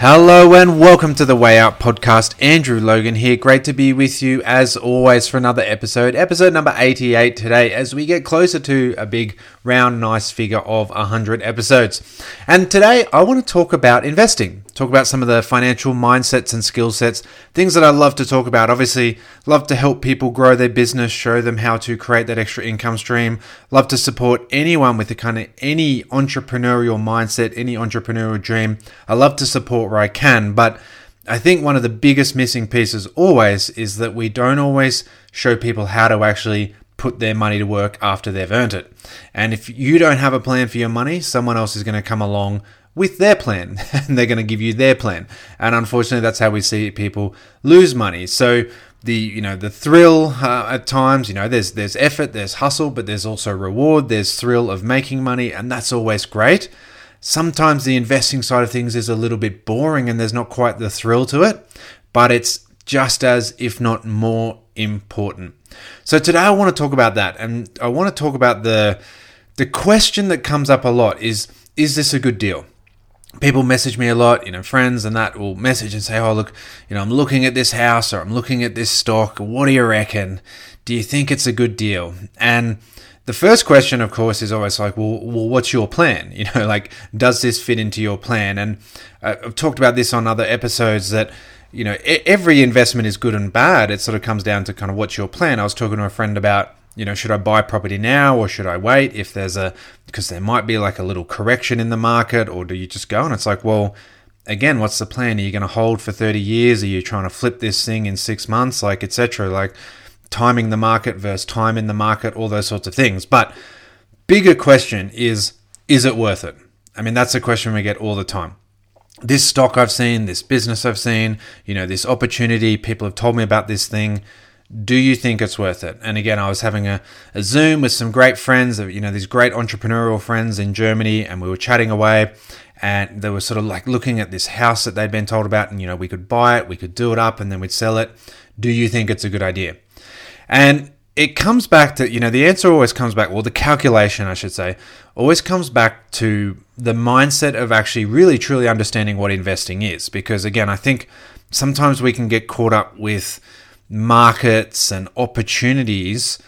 Hello and welcome to the Way Out podcast. Andrew Logan here. Great to be with you as always for another episode, episode number 88 today, as we get closer to a big, round, nice figure of 100 episodes. And today I want to talk about investing, talk about some of the financial mindsets and skill sets, things that I love to talk about. Obviously, love to help people grow their business, show them how to create that extra income stream. Love to support anyone with a kind of any entrepreneurial mindset, any entrepreneurial dream. I love to support where I can, but I think one of the biggest missing pieces always is that we don't always show people how to actually put their money to work after they've earned it. And if you don't have a plan for your money, someone else is going to come along with their plan. And they're going to give you their plan. And unfortunately, that's how we see people lose money. So the you know the thrill uh, at times you know there's there's effort there's hustle but there's also reward. There's thrill of making money and that's always great. Sometimes the investing side of things is a little bit boring and there's not quite the thrill to it but it's just as if not more important. So today i want to talk about that and i want to talk about the the question that comes up a lot is is this a good deal people message me a lot, you know, friends and that will message and say, "Oh, look, you know, I'm looking at this house or I'm looking at this stock. What do you reckon? Do you think it's a good deal?" And the first question, of course, is always like, well, well, what's your plan? You know, like, does this fit into your plan? And uh, I've talked about this on other episodes that, you know, every investment is good and bad. It sort of comes down to kind of what's your plan. I was talking to a friend about you know, should I buy property now or should I wait if there's a, because there might be like a little correction in the market or do you just go? And it's like, well, again, what's the plan? Are you going to hold for 30 years? Are you trying to flip this thing in six months? Like, etc. Like timing the market versus time in the market, all those sorts of things. But bigger question is, is it worth it? I mean, that's a question we get all the time this stock I've seen, this business I've seen, you know, this opportunity, people have told me about this thing do you think it's worth it? And again, I was having a, a Zoom with some great friends, you know, these great entrepreneurial friends in Germany, and we were chatting away. And they were sort of like looking at this house that they'd been told about, and you know, we could buy it, we could do it up, and then we'd sell it. Do you think it's a good idea? And it comes back to, you know, the answer always comes back, well, the calculation, I should say, always comes back to the mindset of actually really truly understanding what investing is. Because again, I think sometimes we can get caught up with, markets and opportunities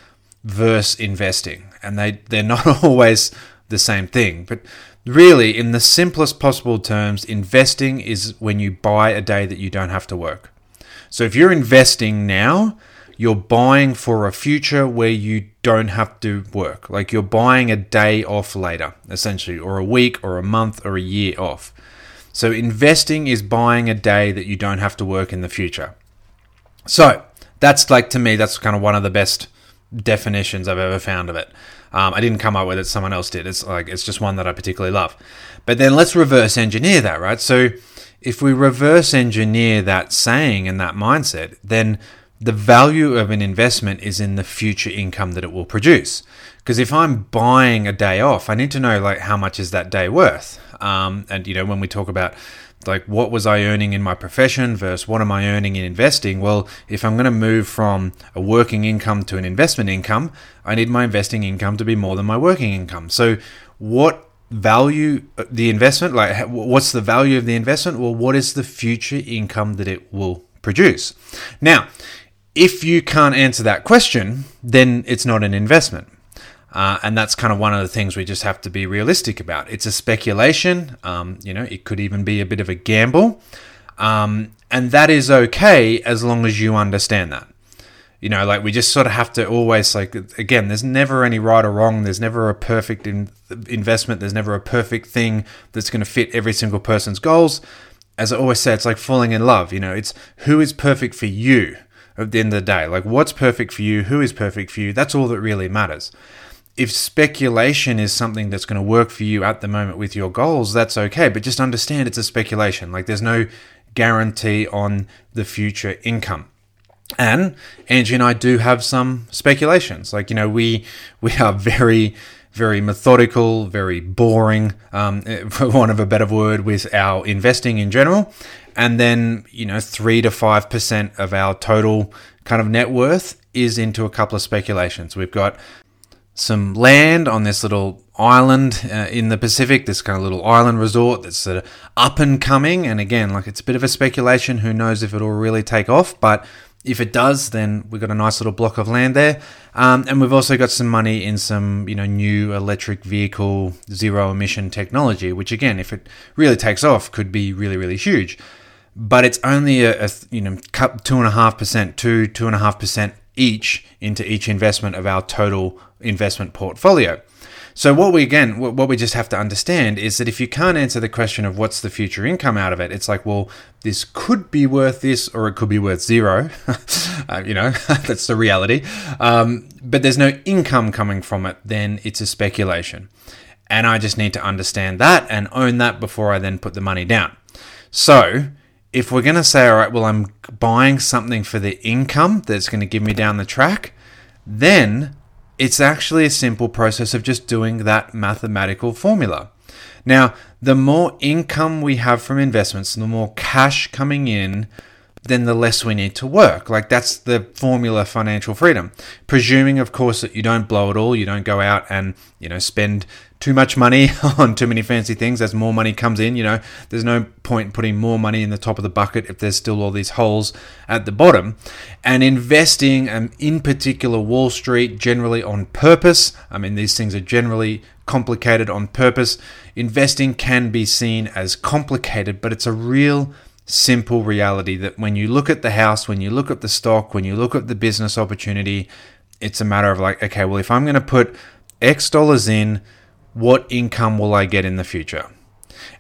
versus investing. And they, they're not always the same thing. But really, in the simplest possible terms, investing is when you buy a day that you don't have to work. So if you're investing now, you're buying for a future where you don't have to work. Like you're buying a day off later, essentially, or a week or a month or a year off. So investing is buying a day that you don't have to work in the future. So that's like to me, that's kind of one of the best definitions I've ever found of it. Um, I didn't come up with it; someone else did. It's like it's just one that I particularly love. But then let's reverse engineer that, right? So if we reverse engineer that saying and that mindset, then the value of an investment is in the future income that it will produce. Because if I'm buying a day off, I need to know like how much is that day worth. Um, and you know when we talk about like what was I earning in my profession versus what am I earning in investing? Well, if I'm going to move from a working income to an investment income, I need my investing income to be more than my working income. So, what value uh, the investment like what's the value of the investment well what is the future income that it will produce now if you can't answer that question then it's not an investment uh, and that's kind of one of the things we just have to be realistic about. It's a speculation. Um, you know, it could even be a bit of a gamble. Um, and that is okay as long as you understand that. You know, like we just sort of have to always, like, again, there's never any right or wrong. There's never a perfect in- investment. There's never a perfect thing that's going to fit every single person's goals. As I always say, it's like falling in love. You know, it's who is perfect for you at the end of the day. Like, what's perfect for you? Who is perfect for you? That's all that really matters if speculation is something that's going to work for you at the moment with your goals, that's okay. But just understand it's a speculation. Like there's no guarantee on the future income. And Angie and I do have some speculations. Like, you know, we we are very very methodical, very boring, um, for want of a better word, with our investing in general. And then, you know, three to 5% of our total kind of net worth is into a couple of speculations. We've got some land on this little island uh, in the Pacific, this kind of little island resort that's sort of up and coming. And again, like it's a bit of a speculation. Who knows if it'll really take off? But if it does, then we've got a nice little block of land there. Um, and we've also got some money in some, you know, new electric vehicle zero emission technology, which again, if it really takes off, could be really, really huge. But it's only a, a you know, two and a half percent, two, two and a half percent each into each investment of our total investment portfolio. So what we again, what we just have to understand is that if you can't answer the question of what's the future income out of it, it's like, well, this could be worth this, or it could be worth zero. uh, you know, that's the reality. Um, but there's no income coming from it. Then it's a speculation, and I just need to understand that and own that before I then put the money down. So if we're going to say, all right, well, I'm buying something for the income that's going to give me down the track, then it's actually a simple process of just doing that mathematical formula. Now, the more income we have from investments, the more cash coming in, then the less we need to work. Like that's the formula financial freedom. Presuming, of course, that you don't blow it all, you don't go out and, you know, spend too much money on too many fancy things as more money comes in. You know, there's no point putting more money in the top of the bucket if there's still all these holes at the bottom. And investing, um, in particular, Wall Street, generally on purpose. I mean, these things are generally complicated on purpose. Investing can be seen as complicated, but it's a real simple reality that when you look at the house, when you look at the stock, when you look at the business opportunity, it's a matter of like, okay, well, if I'm going to put X dollars in, what income will I get in the future?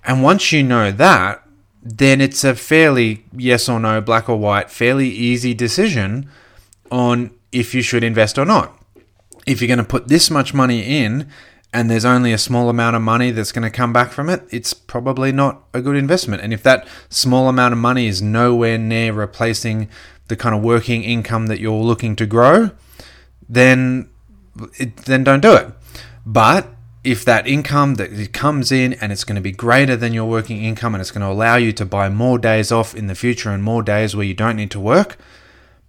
And once you know that, then it's a fairly yes or no, black or white, fairly easy decision on if you should invest or not. If you're going to put this much money in and there's only a small amount of money that's going to come back from it, it's probably not a good investment. And if that small amount of money is nowhere near replacing the kind of working income that you're looking to grow, then it, then don't do it. But if that income that comes in and it's going to be greater than your working income and it's going to allow you to buy more days off in the future and more days where you don't need to work,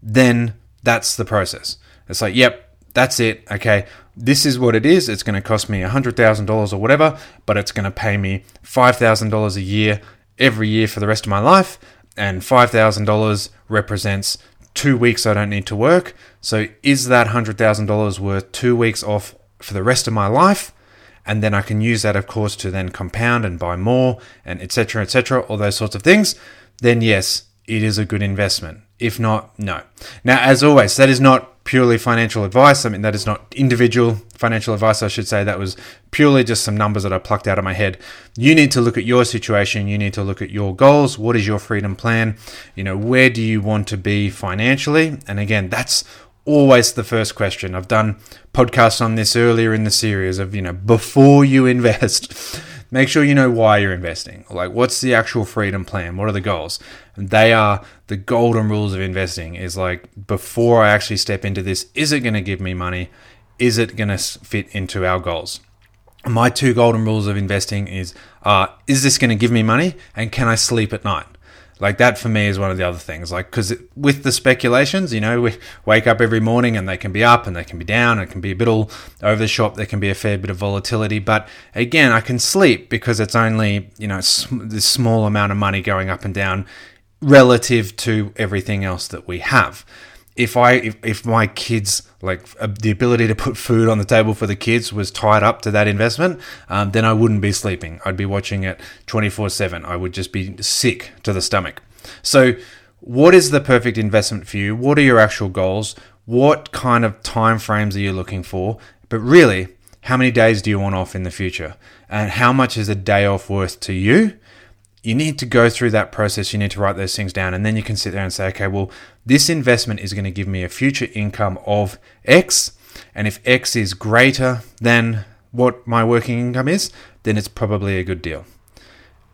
then that's the process. It's like, yep, that's it. Okay, this is what it is. It's going to cost me $100,000 or whatever, but it's going to pay me $5,000 a year every year for the rest of my life. And $5,000 represents two weeks I don't need to work. So is that $100,000 worth two weeks off for the rest of my life? And then I can use that, of course, to then compound and buy more and etc. etc. all those sorts of things, then yes, it is a good investment. If not, no. Now, as always, that is not purely financial advice. I mean, that is not individual financial advice, I should say. That was purely just some numbers that I plucked out of my head. You need to look at your situation. You need to look at your goals. What is your freedom plan? You know, where do you want to be financially? And again, that's always the first question. I've done podcasts on this earlier in the series of, you know, before you invest, make sure you know why you're investing. Like, what's the actual freedom plan? What are the goals? And they are the golden rules of investing is like, before I actually step into this, is it going to give me money? Is it going to fit into our goals? My two golden rules of investing is, uh, is this going to give me money? And can I sleep at night? Like that for me is one of the other things. Like because with the speculations, you know, we wake up every morning and they can be up and they can be down. And it can be a bit all over the shop. There can be a fair bit of volatility. But again, I can sleep because it's only you know this small amount of money going up and down relative to everything else that we have if I if, if my kids like uh, the ability to put food on the table for the kids was tied up to that investment, um, then I wouldn't be sleeping. I'd be watching it twenty four seven. I would just be sick to the stomach. So, what is the perfect investment for you? What are your actual goals? What kind of time frames are you looking for? But really, how many days do you want off in the future? And how much is a day off worth to you? you need to go through that process. You need to write those things down, and then you can sit there and say, okay, well, this investment is going to give me a future income of X. And if X is greater than what my working income is, then it's probably a good deal.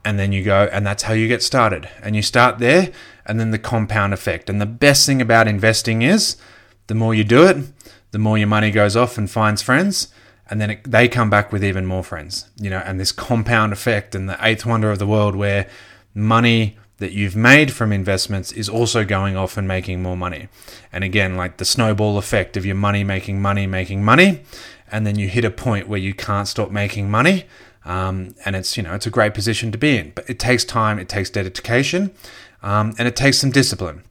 And then you go, and that's how you get started. And you start there, and then the compound effect. And the best thing about investing is the more you do it, the more your money goes off and finds friends. and then it, they come back with even more friends, you know, and this compound effect and the eighth wonder of the world where money that you've made from investments is also going off and making more money. And again, like the snowball effect of your money making money, making money, and then you hit a point where you can't stop making money. Um, and it's you know it's a great position to be in, but it takes time, it takes dedication, um, and it takes some discipline.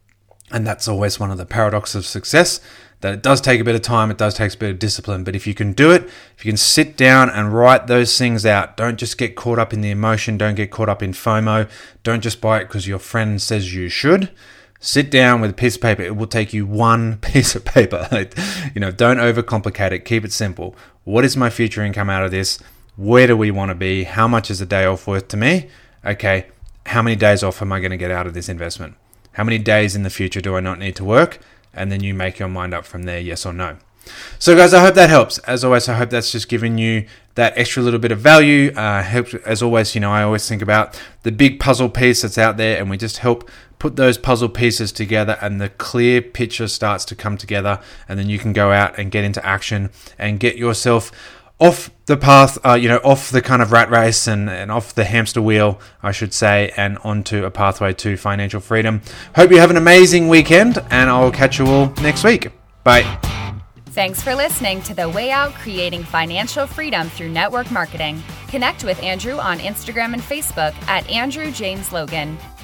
And that's always one of the paradoxes of success that it does take a bit of time, it does take a bit of discipline. But if you can do it, if you can sit down and write those things out, don't just get caught up in the emotion, don't get caught up in FOMO, don't just buy it because your friend says you should. Sit down with a piece of paper. It will take you one piece of paper. you know, don't overcomplicate it. Keep it simple. What is my future income out of this? Where do we want to be? How much is a day off worth to me? Okay, how many days off am I going to get out of this investment? How many days in the future do I not need to work? and then you make your mind up from there, yes or no. So, guys, I hope that helps. As always, I hope that's just given you that extra little bit of value. Uh, help, as always, you know, I always think about the big puzzle piece that's out there, and we just help put those puzzle pieces together, and the clear picture starts to come together, and then you can go out and get into action and get yourself off the path, uh, you know, off the kind of rat race and, and off the hamster wheel, I should say, and onto a pathway to financial freedom. Hope you have an amazing weekend, and I'll catch you all next week. Bye. Thanks for listening to The Way Out Creating Financial Freedom Through Network Marketing. Connect with Andrew on Instagram and Facebook at Andrew James Logan.